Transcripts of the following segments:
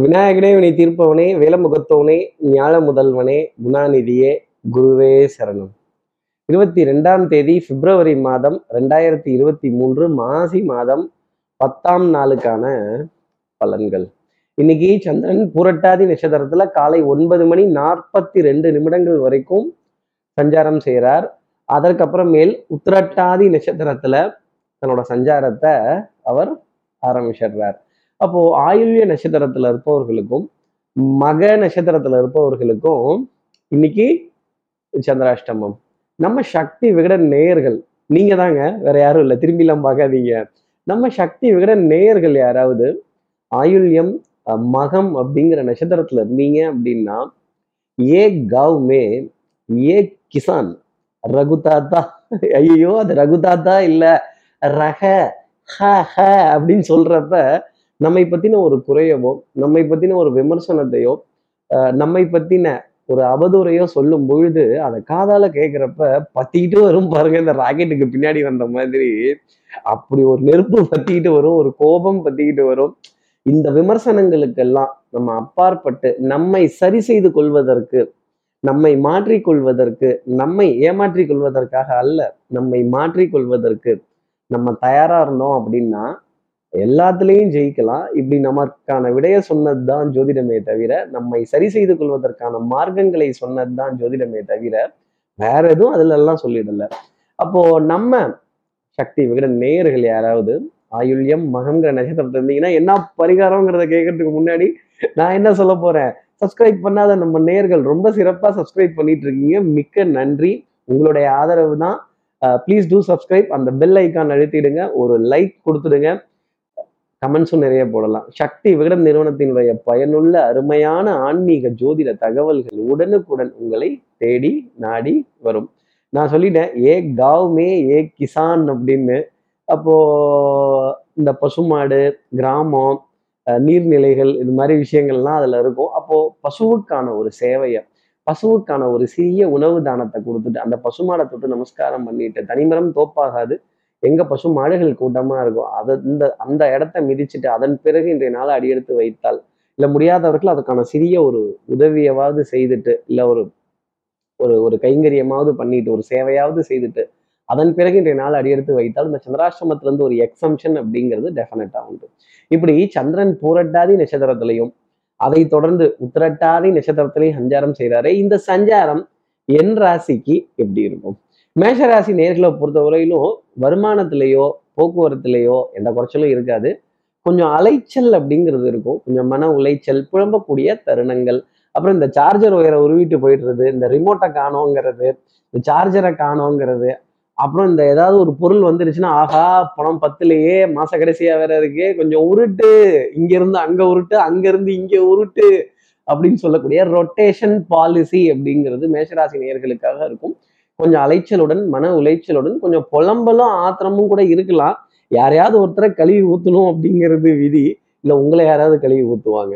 விநாயகனே வினை தீர்ப்பவனே வேலமுகத்தவனே ஞாழ முதல்வனே குணாநிதியே குருவே சரணம். இருபத்தி ரெண்டாம் தேதி பிப்ரவரி மாதம் ரெண்டாயிரத்தி இருபத்தி மூன்று மாசி மாதம் பத்தாம் நாளுக்கான பலன்கள். இன்னைக்கு சந்திரன் பூரட்டாதி நட்சத்திரத்துல காலை ஒன்பது மணி நாற்பத்தி ரெண்டு நிமிடங்கள் வரைக்கும் சஞ்சாரம் செய்கிறார் அதற்கப்புறமேல் உத்திரட்டாதி நட்சத்திரத்துல தன்னோட சஞ்சாரத்தை அவர் ஆரம்பிச்சிடுறார். அப்போ ஆயுள்ய நட்சத்திரத்துல இருப்பவர்களுக்கும் மக நட்சத்திரத்துல இருப்பவர்களுக்கும் இன்னைக்கு சந்திராஷ்டமம். நம்ம சக்தி விகட நேயர்கள் நீங்க தாங்க வேற யாரும் இல்லை திரும்பிலாம் பார்க்காதீங்க. நம்ம சக்தி விகட நேயர்கள் யாராவது ஆயுள்யம் அஹ், மகம் அப்படிங்கிற நட்சத்திரத்துல இருந்தீங்க அப்படின்னா ஏ கவ் மே ஏ கிசான் ரகுதாத்தா ஐயோ அது ரகுதாத்தா இல்ல ரக ஹ ஹ அப்படின்னு சொல்றப்ப நம்மை பத்தின ஒரு குறையவோ நம்மை பத்தின ஒரு விமர்சனத்தையோ நம்மை பத்தின ஒரு அவதூறையோ சொல்லும் பொழுது அதை காதால கேட்கிறப்ப பத்திக்கிட்டு வரும் பாருங்க இந்த ராக்கெட்டுக்கு பின்னாடி வந்த மாதிரி. அப்படி ஒரு நெருப்பு பத்திக்கிட்டு வரும் ஒரு கோபம் பத்திக்கிட்டு வரும். இந்த விமர்சனங்களுக்கெல்லாம் நம்ம அப்பாற்பட்டு நம்மை சரி செய்து கொள்வதற்கு நம்மை மாற்றிக்கொள்வதற்கு நம்மை ஏமாற்றிக் கொள்வதற்காக அல்ல நம்மை மாற்றிக்கொள்வதற்கு நம்ம தயாரா இருந்தோம் அப்படின்னா எல்லாத்துலேயும் ஜெயிக்கலாம். இப்படி நமக்கான விடைய சொன்னதுதான் ஜோதிடமே தவிர நம்மை சரி செய்து கொள்வதற்கான மார்க்கங்களை சொன்னது தான் ஜோதிடமே தவிர வேற எதுவும் அதுல எல்லாம் சொல்லிடல. அப்போ நம்ம சக்தி விகிட நேயர்கள் யாராவது ஆயுள்யம் மகங்கிற நட்சத்திரத்தை இருந்தீங்கன்னா என்ன பரிகாரங்கிறத கேட்கறதுக்கு முன்னாடி நான் என்ன சொல்ல போறேன்? சப்ஸ்கிரைப் பண்ணாத நம்ம நேயர்கள் ரொம்ப சிறப்பாக சப்ஸ்கிரைப் பண்ணிட்டு இருக்கீங்க. மிக்க நன்றி. உங்களுடைய ஆதரவு தான் ப்ளீஸ் டூ சப்ஸ்கிரைப் அந்த பெல் ஐக்கான் அழுத்திடுங்க. ஒரு லைக் கொடுத்துடுங்க. கமெண்ட்ஸும் நிறைய போடலாம். சக்தி விகடன் நிறுவனத்தினுடைய பயனுள்ள அருமையான ஆன்மீக ஜோதிட தகவல்கள் உடனுக்குடன் உங்களை தேடி நாடி வரும். நான் சொல்லிட்டேன் ஏ காவ்மே ஏ கிசான் அப்படின்னு. அப்போ இந்த பசுமாடு கிராமம் நீர்நிலைகள் இது மாதிரி விஷயங்கள்லாம் அதில் இருக்கும். அப்போது பசுவுக்கான ஒரு சேவையை பசுவுக்கான ஒரு சிறிய உணவு தானத்தை கொடுத்துட்டு அந்த பசுமாடை தொட்டு நமஸ்காரம் பண்ணிட்டு தனிமரம் தோப்பாகாது. எங்க பசு மாடுகள் கூட்டமா இருக்கும் அதை இந்த அந்த இடத்த மிதிச்சுட்டு அதன் பிறகு இன்றைய நாளை அடியெடுத்து வைத்தால் இல்ல முடியாதவர்கள் அதுக்கான சிறிய ஒரு உதவியவாவது செய்துட்டு இல்ல ஒரு ஒரு ஒரு கைங்கரியமாவது பண்ணிட்டு ஒரு சேவையாவது செய்துட்டு அதன் பிறகு இன்றைய நாள் அடியெடுத்து வைத்தால் இந்த சந்திராஷ்டிரமத்துல இருந்து ஒரு எக்ஸம்ஷன் அப்படிங்கிறது டெஃபினட்டாக உண்டு. இப்படி சந்திரன் பூரட்டாதி நட்சத்திரத்திலையும் அதை தொடர்ந்து உத்திரட்டாதி நட்சத்திரத்திலையும் சஞ்சாரம் செய்கிறாரு இந்த சஞ்சாரம் என் ராசிக்கு எப்படி இருக்கும்? மேஷராசி நேர்களை பொறுத்தவரையிலும் வருமானத்திலேயோ போக்குவரத்துலேயோ எந்த குறைச்சலும் இருக்காது. கொஞ்சம் அலைச்சல் அப்படிங்கிறது இருக்கும். கொஞ்சம் மன உளைச்சல் புழம்பக்கூடிய தருணங்கள். அப்புறம் இந்த சார்ஜர் ஒயரை உருவிட்டு போயிடுறது இந்த ரிமோட்டை காணோங்கிறது இந்த சார்ஜரை காணோங்கிறது. அப்புறம் இந்த ஏதாவது ஒரு பொருள் வந்துருச்சுன்னா ஆஹா பணம் பத்துலையே மாச கடைசியா வேற இருக்கு கொஞ்சம் உருட்டு இங்க இருந்து அங்க உருட்டு அங்க இருந்து இங்க உருட்டு அப்படின்னு சொல்லக்கூடிய ரொட்டேஷன் பாலிசி அப்படிங்கிறது மேஷராசி நேர்களுக்காக இருக்கும். கொஞ்சம் அலைச்சலுடன் மன உளைச்சலுடன் கொஞ்சம் புலம்பலும் ஆத்திரமும் கூட இருக்கலாம். யாரையாவது ஒருத்தரை கழுவி ஊத்தணும் அப்படிங்கிறது விதி. இல்லை உங்களை யாராவது கழுவி ஊற்றுவாங்க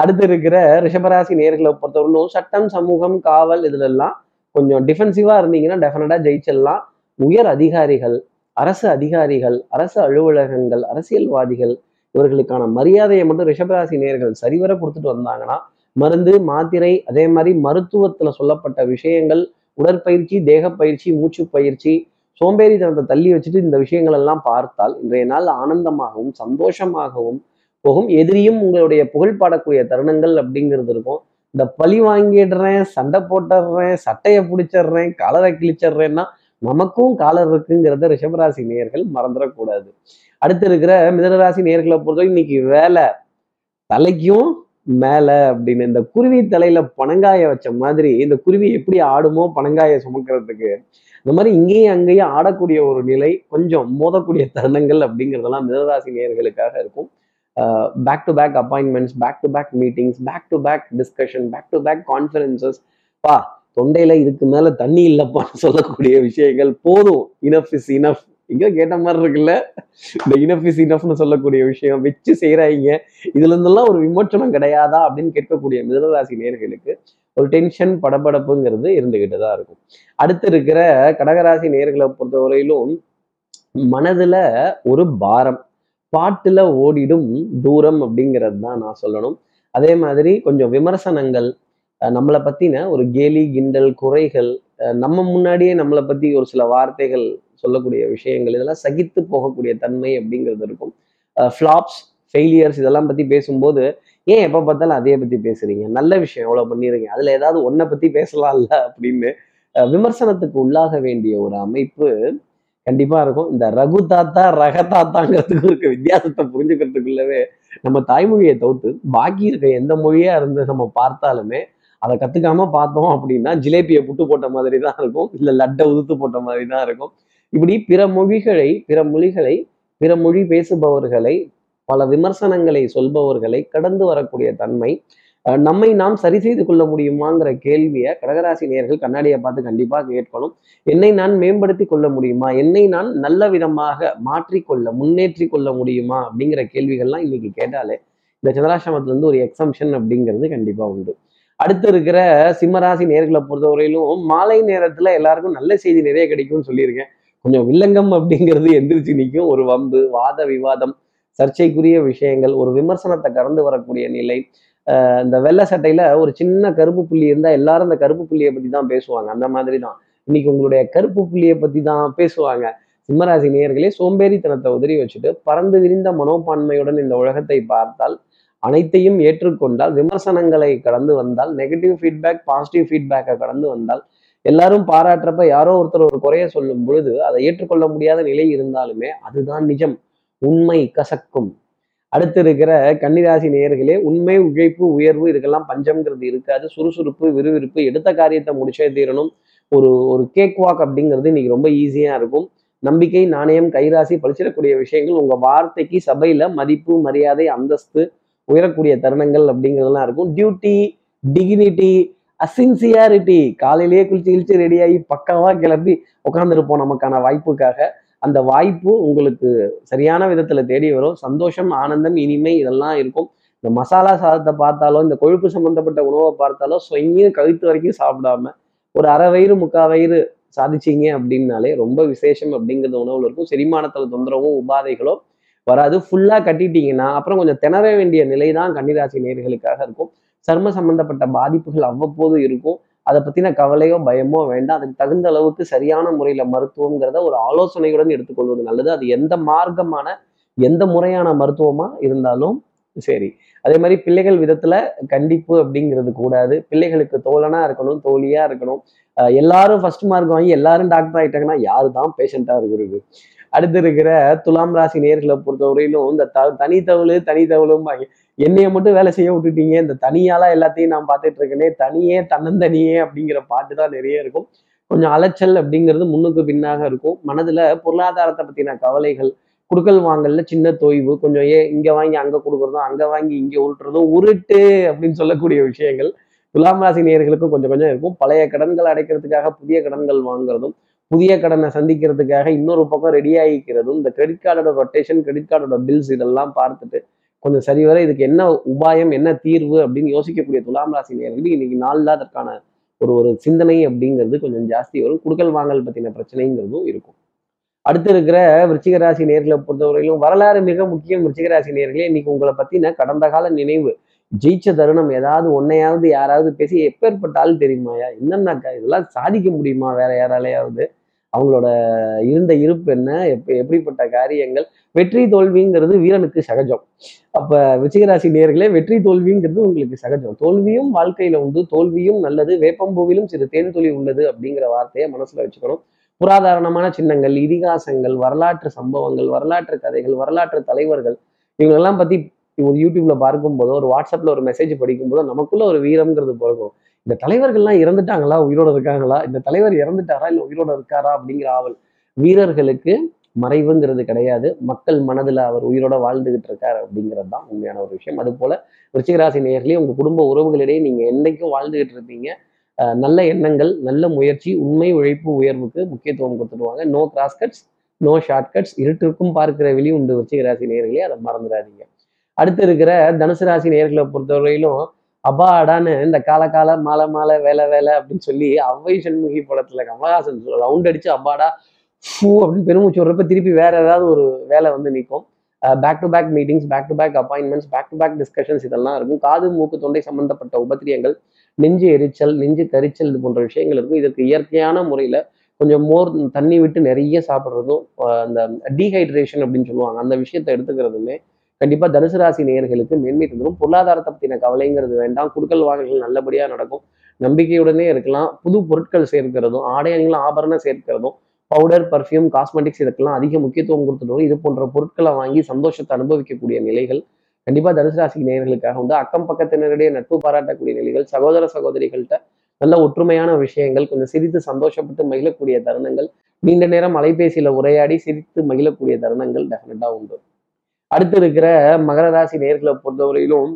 அடுத்து இருக்கிற ரிஷபராசி நேர்களை பொறுத்தவரையிலும் சட்டம் சமூகம் காவல் இதுல எல்லாம் கொஞ்சம் டிஃபென்சிவாக இருந்தீங்கன்னா டெஃபினட்டாக ஜெயிச்சிடலாம். உயர் அதிகாரிகள் அரசு அதிகாரிகள் அரசு அலுவலகங்கள் அரசியல்வாதிகள் இவர்களுக்கான மரியாதையை மட்டும் ரிஷபராசி நேர்கள் சரிவர கொடுத்துட்டு வந்தாங்கன்னா மருந்து மாத்திரை அதே மாதிரி மருத்துவத்தில் சொல்லப்பட்ட விஷயங்கள் உடற்பயிற்சி தேகப்பயிற்சி மூச்சு பயிற்சி சோம்பேறித்தனத்தை தள்ளி வச்சுட்டு இந்த விஷயங்கள் எல்லாம் பார்த்தால் இன்றைய நாள் ஆனந்தமாகவும் சந்தோஷமாகவும் போகும். எதிரியும் உங்களுடைய புகழ் பாடக்கூடிய தருணங்கள் அப்படிங்கிறது இருக்கும். இந்த பழி வாங்கிடுறேன் சண்டை போட்டுடுறேன் சட்டையை பிடிச்சிடுறேன் காலரை கிழிச்சிடுறேன்னா நமக்கும் காலர் இருக்குங்கிறத ரிஷபராசி நேயர்கள் மறந்துடக்கூடாது. அடுத்து இருக்கிற மிதனராசி நேயர்களை பொறுத்தவரை இன்னைக்கு வேலை. தலைக்கும் மேல அப்படின்னு இந்த குருவி தலையில பனங்காய வச்ச மாதிரி இந்த குருவி எப்படி ஆடுமோ பனங்காய சுமக்கிறதுக்கு இந்த மாதிரி இங்கேயும் அங்கேயும் ஆடக்கூடிய ஒரு நிலை கொஞ்சம் மோதக்கூடிய தருணங்கள் அப்படிங்கிறதெல்லாம் மிதராசி நேயர்களுக்காக இருக்கும். Back to back appointments back to back meetings back to back discussion back to back conferences பா தொண்டையில இதுக்கு மேல தண்ணி இல்லப்பான்னு சொல்லக்கூடிய விஷயங்கள் போதும். இனஃப் இஸ் இனஃப் எங்க கேட்ட மாதிரி இருக்குல்ல? இந்த இனஃப் இஸ் இனஃப்னு சொல்லக்கூடிய விஷயம் வச்சு செய்யறாங்க இதுல இருந்தெல்லாம் ஒரு விமோச்சனம் கிடையாதா அப்படின்னு கேட்கக்கூடிய மிதனராசி நேர்களுக்கு ஒரு டென்ஷன் படபடப்புங்கிறது இருந்துகிட்டு தான் இருக்கும். அடுத்து இருக்கிற கடகராசி நேர்களை பொறுத்தவரையிலும் மனதுல ஒரு பாரம் பாட்டுல ஓடிடும் தூரம் அப்படிங்கிறது தான் நான் சொல்லணும். அதே மாதிரி கொஞ்சம் விமர்சனங்கள் அஹ் நம்மளை பத்தின ஒரு கேலி கிண்டல் குறைகள் அஹ் நம்ம முன்னாடியே நம்மளை பத்தி ஒரு சில வார்த்தைகள் சொல்லக்கூடிய விஷயங்கள் இதெல்லாம் சகித்து போகக்கூடிய தன்மை அப்படிங்கிறது இருக்கும். ஃப்ளாப்ஸ் ஃபெயிலியர்ஸ் இதெல்லாம் பத்தி பேசும்போது ஏன் எப்போ பார்த்தாலும் அதே பத்தி பேசுறீங்க? நல்ல விஷயம் எவ்வளவு பண்ணிருங்க அதுல ஏதாவது ஒன்றை பத்தி பேசலாம்ல அப்படின்னு விமர்சனத்துக்கு உள்ளாக வேண்டிய ஒரு அமைப்பு கண்டிப்பா இருக்கும். இந்த ரகு தாத்தா ரக தாத்தாங்கிறதுக்கு இருக்க வித்தியாசத்தை புரிஞ்சுக்கிறதுக்குள்ளவே நம்ம தாய்மொழியை தவிர்த்து பாக்கி இருக்க எந்த மொழியா இருந்து நம்ம பார்த்தாலுமே அதை கத்துக்காம பார்த்தோம் அப்படின்னா ஜிலேபியை புட்டு போட்ட மாதிரி தான் இருக்கும். இல்ல லட்டை உதுத்து போட்ட மாதிரி தான் இருக்கும். இப்படி பிற மொழிகளை பிற மொழிகளை பிற மொழி பேசுபவர்களை பல விமர்சனங்களை சொல்பவர்களை கடந்து வரக்கூடிய தன்மை நம்மை நாம் சரி செய்து கொள்ள முடியுமாங்கிற கேள்வியை கடகராசி நேர்கள் கண்ணாடியை பார்த்து கண்டிப்பாக கேட்கணும். என்னை நான் மேம்படுத்தி கொள்ள முடியுமா? என்னை நான் நல்ல விதமாக மாற்றிக்கொள்ள முன்னேற்றி கொள்ள முடியுமா? அப்படிங்கிற கேள்விகள்லாம் இன்னைக்கு கேட்டாலே இந்த சந்திராசிரமத்துல இருந்து ஒரு எக்ஸம்ஷன் அப்படிங்கிறது கண்டிப்பாக உண்டு. அடுத்து இருக்கிற சிம்மராசி நேர்களை பொறுத்தவரையிலும் மாலை நேரத்தில் எல்லாருக்கும் நல்ல செய்தி நிறைய கிடைக்கும்னு சொல்லியிருக்கேன். கொஞ்சம் வில்லங்கம் அப்படிங்கிறது எந்திரிச்சு நிற்கும். ஒரு வம்பு வாத விவாதம் சர்ச்சைக்குரிய விஷயங்கள் ஒரு விமர்சனத்தை கடந்து வரக்கூடிய நிலை. இந்த வெள்ளை சட்டையில ஒரு சின்ன கருப்பு புள்ளி இருந்தா எல்லாரும் அந்த கருப்பு புள்ளியை பத்தி தான் பேசுவாங்க. அந்த மாதிரி தான் இன்னைக்கு உங்களுடைய கருப்பு புள்ளியை பத்தி தான் பேசுவாங்க. சிம்மராசி நேயர்களே சோம்பேறித்தனத்தை உதறி வச்சுட்டு பறந்து விரிந்த மனோப்பான்மையுடன் இந்த உலகத்தை பார்த்தால் அனைத்தையும் ஏற்றுக்கொண்டால் விமர்சனங்களை கடந்து வந்தால் நெகட்டிவ் ஃபீட்பேக் பாசிட்டிவ் ஃபீட்பேக்கை கடந்து வந்தால் எல்லாரும் பாராட்டுறப்ப யாரோ ஒருத்தர் ஒரு குறைய சொல்லும் பொழுது அதை ஏற்றுக்கொள்ள முடியாத நிலை இருந்தாலுமே அதுதான் நிஜம். உண்மை கசக்கும். அடுத்து இருக்கிற கன்னிராசி நேயர்களே உண்மை உழைப்பு உயர்வு இதுக்கெல்லாம் பஞ்சம்ங்கிறது இருக்காது. சுறுசுறுப்பு விறுவிறுப்பு எடுத்த காரியத்தை முடிச்சே தீரணும். ஒரு ஒரு கேக் வாக் அப்படிங்கிறது இன்னைக்கு ரொம்ப ஈஸியா இருக்கும். நம்பிக்கை நாணயம் கைராசி பழிச்சிடக்கூடிய விஷயங்கள் உங்க வார்த்தைக்கு சபையில மதிப்பு மரியாதை அந்தஸ்து உயரக்கூடிய தருணங்கள் அப்படிங்கிறதெல்லாம் இருக்கும். Duty dignity sincerity. காலையிலேயே குளிச்சு கிழிச்சு ரெடியாகி பக்காவா கிளம்பி உட்காந்துருப்போம் நமக்கான வாய்ப்புக்காக. அந்த வாய்ப்பு உங்களுக்கு சரியான விதத்தில் தேடி வரும். சந்தோஷம் ஆனந்தம் இனிமை இதெல்லாம் இருக்கும். இந்த மசாலா சாதத்தை பார்த்தாலோ இந்த கொழுப்பு சம்மந்தப்பட்ட உணவை பார்த்தாலோ சொங்கியும் கழுத்து வரைக்கும் சாப்பிடாம ஒரு அரை வயிறு முக்கால் வயிறு சாதிச்சீங்க அப்படின்னாலே ரொம்ப விசேஷம் அப்படிங்கிறது உணவுல இருக்கும். செரிமானத்தில் தொந்தரவும் உபாதைகளோ வராது. ஃபுல்லாக கட்டிட்டீங்கன்னா அப்புறம் கொஞ்சம் திணற வேண்டிய நிலை தான் கன்னிராசி நேர்களுக்காக இருக்கும். சர்ம சம்பந்தப்பட்ட பாதிப்புகள் அவ்வப்போது இருக்கும். அதை பத்தின கவலையோ பயமோ வேண்டாம். அதுக்கு தகுந்த அளவுக்கு சரியான முறையில மருத்துவங்கிறத ஒரு ஆலோசனையுடன் எடுத்துக்கொள்வது நல்லது. அது எந்த மார்க்கமான எந்த முறையான மருத்துவமா இருந்தாலும் சரி. அதே மாதிரி பிள்ளைகள் விதத்துல கண்டிப்பு அப்படிங்கிறது கூடாது. பிள்ளைகளுக்கு தோழனா இருக்கணும் தோழியா இருக்கணும். அஹ் எல்லாரும் ஃபர்ஸ்ட் மார்க் வாங்கி எல்லாரும் டாக்டர் ஆயிட்டாங்கன்னா யாரு தான் பேஷண்டா இருக்கிறது? அடுத்து இருக்கிற துலாம் ராசி நேர்களை பொறுத்தவரையிலும் இந்த த தனித்தவளு தனித்தவளும் என்னைய மட்டும் வேலை செய்ய விட்டுட்டீங்க. இந்த தனியால எல்லாத்தையும் நான் பார்த்துட்டு இருக்கேனே தனியே தன்னந்தனியே அப்படிங்கிற பாட்டு தான் நிறைய இருக்கும். கொஞ்சம் அலைச்சல் அப்படிங்கிறது முன்னுக்கு பின்னாக இருக்கும். மனதுல பொருளாதாரத்தை பத்தின கவலைகள் குடுக்கல் வாங்கல்ல சின்ன தொய்வு கொஞ்சம் ஏ இங்க வாங்கி அங்க கொடுக்குறதும் அங்க வாங்கி இங்க உருட்டுறதும் உருட்டு அப்படின்னு சொல்லக்கூடிய விஷயங்கள். துலாம் ராசி நேயர்களுக்கும் கொஞ்சம் கொஞ்சம் இருக்கும். பழைய கடன்கள் அடைக்கிறதுக்காக புதிய கடன்கள் வாங்குறதும் புதிய கடனை சந்திக்கிறதுக்காக இன்னொரு பக்கம் ரெடி ஆகிக்கிறதும் இந்த கிரெடிட் கார்டோட ரொட்டேஷன் கிரெடிட் கார்டோட பில்ஸ் இதெல்லாம் பார்த்துட்டு கொஞ்சம் சரிவர இதுக்கு என்ன உபாயம் என்ன தீர்வு அப்படின்னு யோசிக்கக்கூடிய துலாம் ராசி நேர்களுக்கு இன்னைக்கு நாளில் அதற்கான ஒரு ஒரு சிந்தனை அப்படிங்கிறது கொஞ்சம் ஜாஸ்தி வரும். குடுக்கல் வாங்கல் பற்றின பிரச்சனைங்கிறதும் இருக்கும். அடுத்து இருக்கிற விருச்சிக ராசி நேர்களை பொறுத்தவரையிலும் வரலாறு மிக முக்கியம். விருச்சிக ராசி நேர்களே இன்னைக்கு உங்களை பற்றின கடந்த கால நினைவு ஜெயிச்ச தருணம் ஏதாவது ஒன்னையாவது யாராவது பேசி எப்பேற்பட்டாலும் தெரியுமாயா என்னன்னாக்கா? இதெல்லாம் சாதிக்க முடியுமா? வேற யாராலையாவது? அவங்களோட இருந்த இருப்பு என்ன? எப்ப எப்படிப்பட்ட காரியங்கள்? வெற்றி தோல்விங்கிறது வீரனுக்கு சகஜம். அப்ப விஜயராசி நேர்களே வெற்றி தோல்விங்கிறது உங்களுக்கு சகஜம். தோல்வியும் வாழ்க்கையில உண்டு. தோல்வியும் நல்லது. வேப்பம்பூவிலும் சிறு தேன் துளி உள்ளது அப்படிங்கிற வார்த்தையை மனசுல வச்சுக்கணும். புராதாரணமான சின்னங்கள் இதிகாசங்கள் வரலாற்று சம்பவங்கள் வரலாற்று கதைகள் வரலாற்று தலைவர்கள் இவங்களெல்லாம் பத்தி ஒரு யூடியூப்ல பார்க்கும்போதோ ஒரு வாட்ஸ்அப்ல ஒரு மெசேஜ் படிக்கும்போதோ நமக்குள்ள ஒரு வீரம்ங்கிறது பிறக்கும் இந்த தலைவர்கள்லாம் இறந்துட்டாங்களா? உயிரோட இருக்காங்களா? இந்த தலைவர் இறந்துட்டாரா? இல்ல உயிரோட இருக்காரா? அப்படிங்கிற ஆவல். வீரர்களுக்கு மறைவுங்கிறது கிடையாது. மக்கள் மனதில் அவர் உயிரோட வாழ்ந்துகிட்டு இருக்காரு அப்படிங்கிறது தான் உண்மையான ஒரு விஷயம். அது போல விருச்சிகராசி நேர்களே உங்க குடும்ப உறவுகளிடையே நீங்க என்னைக்கும் வாழ்ந்துகிட்டு இருப்பீங்க. அஹ் நல்ல எண்ணங்கள் நல்ல முயற்சி உண்மை உழைப்பு உயர்வுக்கு முக்கியத்துவம் கொடுத்துடுவாங்க. No cross cuts no shortcuts இருட்டிற்கும் பார்க்கிற வெளி உண்டு விருச்சிகராசி நேர்களே அதை மறந்துடாதீங்க. அடுத்து இருக்கிற தனுசு ராசி நேயர்களை பொறுத்தவரையிலும் அபாடான்னு இந்த கால கால மாலை மாலை வேலை வேலை அப்படின்னு சொல்லி அவ்வை சண்முகி படத்துல கமலஹாசன் ரவுண்ட் அடிச்சு அப்பாடா ஃபூ அப்படின்னு பெருமூச்சு விடுறப்ப திருப்பி வேற ஏதாவது ஒரு வேலை வந்து நிற்கும். Back to back meetings back to back appointments back to back discussions இதெல்லாம் இருக்கும். காது மூக்கு தொண்டை சம்பந்தப்பட்ட உபத்திரியங்கள் நெஞ்சு எரிச்சல் நெஞ்சு கரிச்சல் இது போன்ற விஷயங்கள் இருக்கும். இதற்கு இயற்கையான முறையில் கொஞ்சம் மோர் தண்ணி விட்டு நிறைய சாப்பிட்றதும் அந்த டீஹைட்ரேஷன் அப்படின்னு சொல்லுவாங்க. அந்த விஷயத்தை எடுத்துக்கிறதுமே கண்டிப்பாக தனுசு ராசி நேயர்களுக்கு மேன்மை தந்துடும் பொருளாதாரத்தை பற்றின கவலைங்கிறது வேண்டாம். குடுக்கல் வாங்கல்கள் நல்லபடியாக நடக்கும். நம்பிக்கையுடனே இருக்கலாம். புது பொருட்கள் சேர்க்கிறதும் ஆடை அணிகளும் ஆபரணம் சேர்க்கிறதும் பவுடர் பர்ஃப்யூம் காஸ்மெட்டிக்ஸ் இதுக்கெல்லாம் அதிக முக்கியத்துவம் கொடுத்துட்டு இது போன்ற பொருட்களை வாங்கி சந்தோஷத்தை அனுபவிக்கக்கூடிய நிலைகள் கண்டிப்பாக தனுசு ராசி நேயர்களுக்காக உண்டு. அக்கம் பக்கத்தினருடைய நட்பு பாராட்டக்கூடிய நிலைகள் சகோதர சகோதரிகள்கிட்ட நல்ல ஒற்றுமையான விஷயங்கள் கொஞ்சம் சிரித்து சந்தோஷப்பட்டு மகிழக்கூடிய தருணங்கள் நீண்ட நேரம் அலைபேசியில உரையாடி சிரித்து மகிழக்கூடிய தருணங்கள் டெஃபினட்டாக உண்டு. அடுத்து இருக்கிற மகர ராசி நேர்களை பொறுத்தவரையிலும்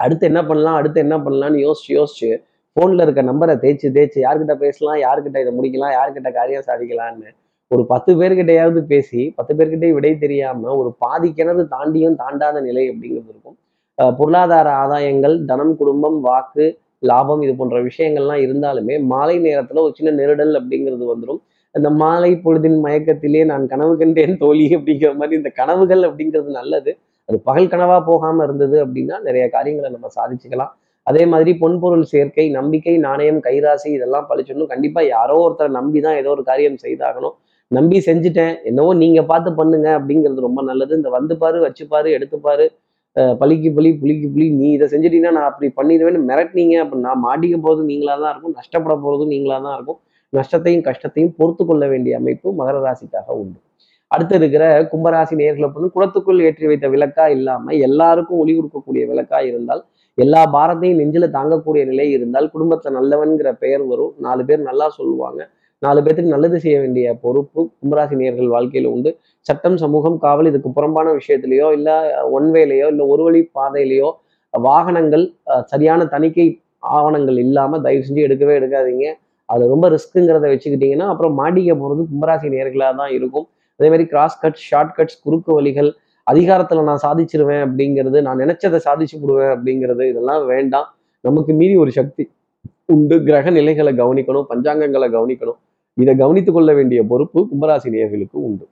அடுத்து என்ன பண்ணலாம் அடுத்து என்ன பண்ணலாம்னு யோசிச்சு யோசிச்சு ஃபோனில் இருக்க நம்பரை தேய்ச்சி தேய்ச்சி யார்கிட்ட பேசலாம் யார்கிட்ட இதை முடிக்கலாம் யார்கிட்ட காரியம் சாதிக்கலான்னு ஒரு பத்து பேர்கிட்டையாவது பேசி பத்து பேர்கிட்டயும் விடை தெரியாமல் ஒரு பாதி தாண்டியும் தாண்டாத நிலை அப்படிங்கிறது இருக்கும். பொருளாதார ஆதாயங்கள் தனம் குடும்பம் வாக்கு லாபம் இது போன்ற விஷயங்கள்லாம் இருந்தாலுமே மாலை நேரத்தில் ஒரு சின்ன நெருடல் அப்படிங்கிறது வந்துடும் அந்த மாலை பொழுதின் மயக்கத்திலே நான் கனவு கண்டேன் தோழி அப்படிங்கிற மாதிரி இந்த கனவுகள் அப்படிங்கிறது நல்லது. அது பகல் கனவா போகாம இருந்தது அப்படின்னா நிறைய காரியங்களை நம்ம சாதிச்சுக்கலாம். அதே மாதிரி பொன்பொருள் சேர்க்கை நம்பிக்கை நாணயம் கைராசி இதெல்லாம் பழிச்சிடணும். கண்டிப்பா யாரோ ஒருத்தரை நம்பி தான் ஏதோ ஒரு காரியம் செய்தாகணும். நம்பி செஞ்சுட்டேன். என்னவோ நீங்க பார்த்து பண்ணுங்க அப்படிங்கிறது ரொம்ப நல்லது. இந்த வந்து பாரு வச்சுப்பாரு எடுத்துப்பாரு பழிக்கு பலி புளிக்கு புலி நீ இதை செஞ்சிட்டீங்கன்னா நான் அப்படி பண்ணிடுவேன்னு மிரட்டினீங்க அப்படின்னா மாட்டிக்க போகிறது நீங்களாக தான் இருக்கும். நஷ்டப்பட போகிறதும் நீங்களாக தான் இருக்கும். நஷ்டத்தையும் கஷ்டத்தையும் பொறுத்து கொள்ள வேண்டிய அமைப்பு மகர ராசிக்காக உண்டு. அடுத்து இருக்கிற கும்பராசி நேர்களை வந்து குளத்துக்குள் ஏற்றி வைத்த விளக்கா இல்லாம எல்லாருக்கும் ஒளி கொடுக்கக்கூடிய விளக்கா இருந்தால் எல்லா பாரத்தையும் நெஞ்சில தாங்கக்கூடிய நிலை இருந்தால் குடும்பத்தை நல்லவன்கிற பெயர் வரும். நாலு பேர் நல்லா சொல்லுவாங்க. நாலு பேர்த்துக்கு நல்லது செய்ய வேண்டிய பொறுப்பு கும்பராசி நேர்கள் வாழ்க்கையில உண்டு. சட்டம் சமூகம் காவல் இதுக்கு புறம்பான விஷயத்திலேயோ இல்லை ஒன்வேலையோ இல்லை ஒரு வழி பாதையிலையோ வாகனங்கள் சரியான தணிக்கை ஆவணங்கள் இல்லாமல் தயவு செஞ்சு எடுக்கவே எடுக்காதீங்க. அது ரொம்ப ரிஸ்க்குங்கிறத வச்சுக்கிட்டிங்கன்னா அப்புறம் மாட்டிக்க போகிறது கும்பராசி நேர்களாக தான் இருக்கும். அதே மாதிரி கிராஸ் கட் ஷார்ட் கட்ஸ் குறுக்கு வழிகள் அதிகாரத்தில் நான் சாதிச்சிருவேன் அப்படிங்கிறது நான் நினைச்சதை சாதிச்சு விடுவேன் அப்படிங்கிறது இதெல்லாம் வேண்டாம். நமக்கு மீறி ஒரு சக்தி உண்டு. கிரக நிலைகளை கவனிக்கணும் பஞ்சாங்கங்களை கவனிக்கணும். இதை கவனித்து கொள்ள வேண்டிய பொறுப்பு கும்பராசி நேர்களுக்கு உண்டு.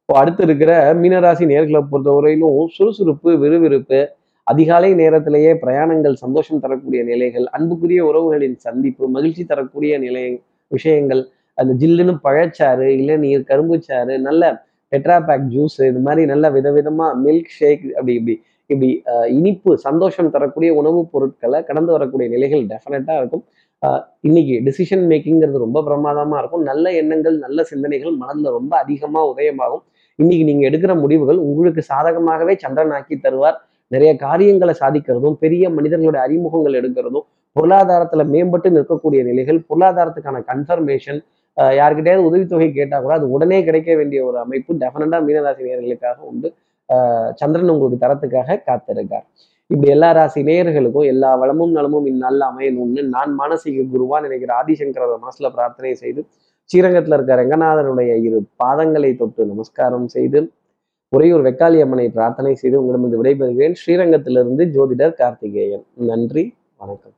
இப்போ அடுத்து இருக்கிற மீனராசி நேர்களை பொறுத்தவரையிலும் சுறுசுறுப்பு விறுவிறுப்பு அதிகாலை நேரத்திலேயே பிரயாணங்கள் சந்தோஷம் தரக்கூடிய நிலைகள் அன்புக்குரிய உறவுகளின் சந்திப்பு மகிழ்ச்சி தரக்கூடிய நிலை விஷயங்கள் அந்த ஜில்லுன்னு பழச்சாறு இளநீர் கரும்புச்சாறு நல்ல டெட்ராபேக் ஜூஸ் இது மாதிரி நல்ல விதவிதமா மில்க் ஷேக் அப்படி இப்படி இப்படி இனிப்பு சந்தோஷம் தரக்கூடிய உணவுப் பொருட்களை கடந்து வரக்கூடிய நிலைகள் டெஃபினட்டாக இருக்கும். இன்னைக்கு டிசிஷன் மேக்கிங்கிறது ரொம்ப பிரமாதமாக இருக்கும். நல்ல எண்ணங்கள் நல்ல சிந்தனைகள் மனதில் ரொம்ப அதிகமாக உதயமாகும். இன்னைக்கு நீங்கள் எடுக்கிற முடிவுகள் உங்களுக்கு சாதகமாகவே சந்திரன் ஆக்கி தருவார். நிறைய காரியங்களை சாதிக்கிறதும் பெரிய மனிதர்களுடைய அறிமுகங்கள் எடுக்கிறதும் பொருளாதாரத்துல மேம்பட்டு நிற்கக்கூடிய நிலைகள் பொருளாதாரத்துக்கான கன்ஃபர்மேஷன் யாருக்கிட்டையாவது உதவித்தொகை கேட்டால் கூட அது உடனே கிடைக்க வேண்டிய ஒரு அமைப்பு டெஃபினட்டா மீனராசி நேர்களுக்காக உண்டு. சந்திரன் உங்களுக்கு தரத்துக்காக காத்திருக்கார். இப்படி எல்லா ராசி நேயர்களுக்கும் எல்லா வளமும் நலமும் இந்நாளில் அமையணும்னு நான் மானசீக குருவா நினைக்கிற ஆதிசங்கரோட மனசுல பிரார்த்தனை செய்து ஸ்ரீரங்கத்தில் இருக்க ரங்கநாதனுடைய இரு பாதங்களை தொட்டு நமஸ்காரம் செய்து உறையூர் வெக்காளி அம்மனை பிரார்த்தனை செய்து உங்களிடம் விடைபெறுகிறேன். ஸ்ரீரங்கத்திலிருந்து ஜோதிடர் கார்த்திகேயன். நன்றி வணக்கம்.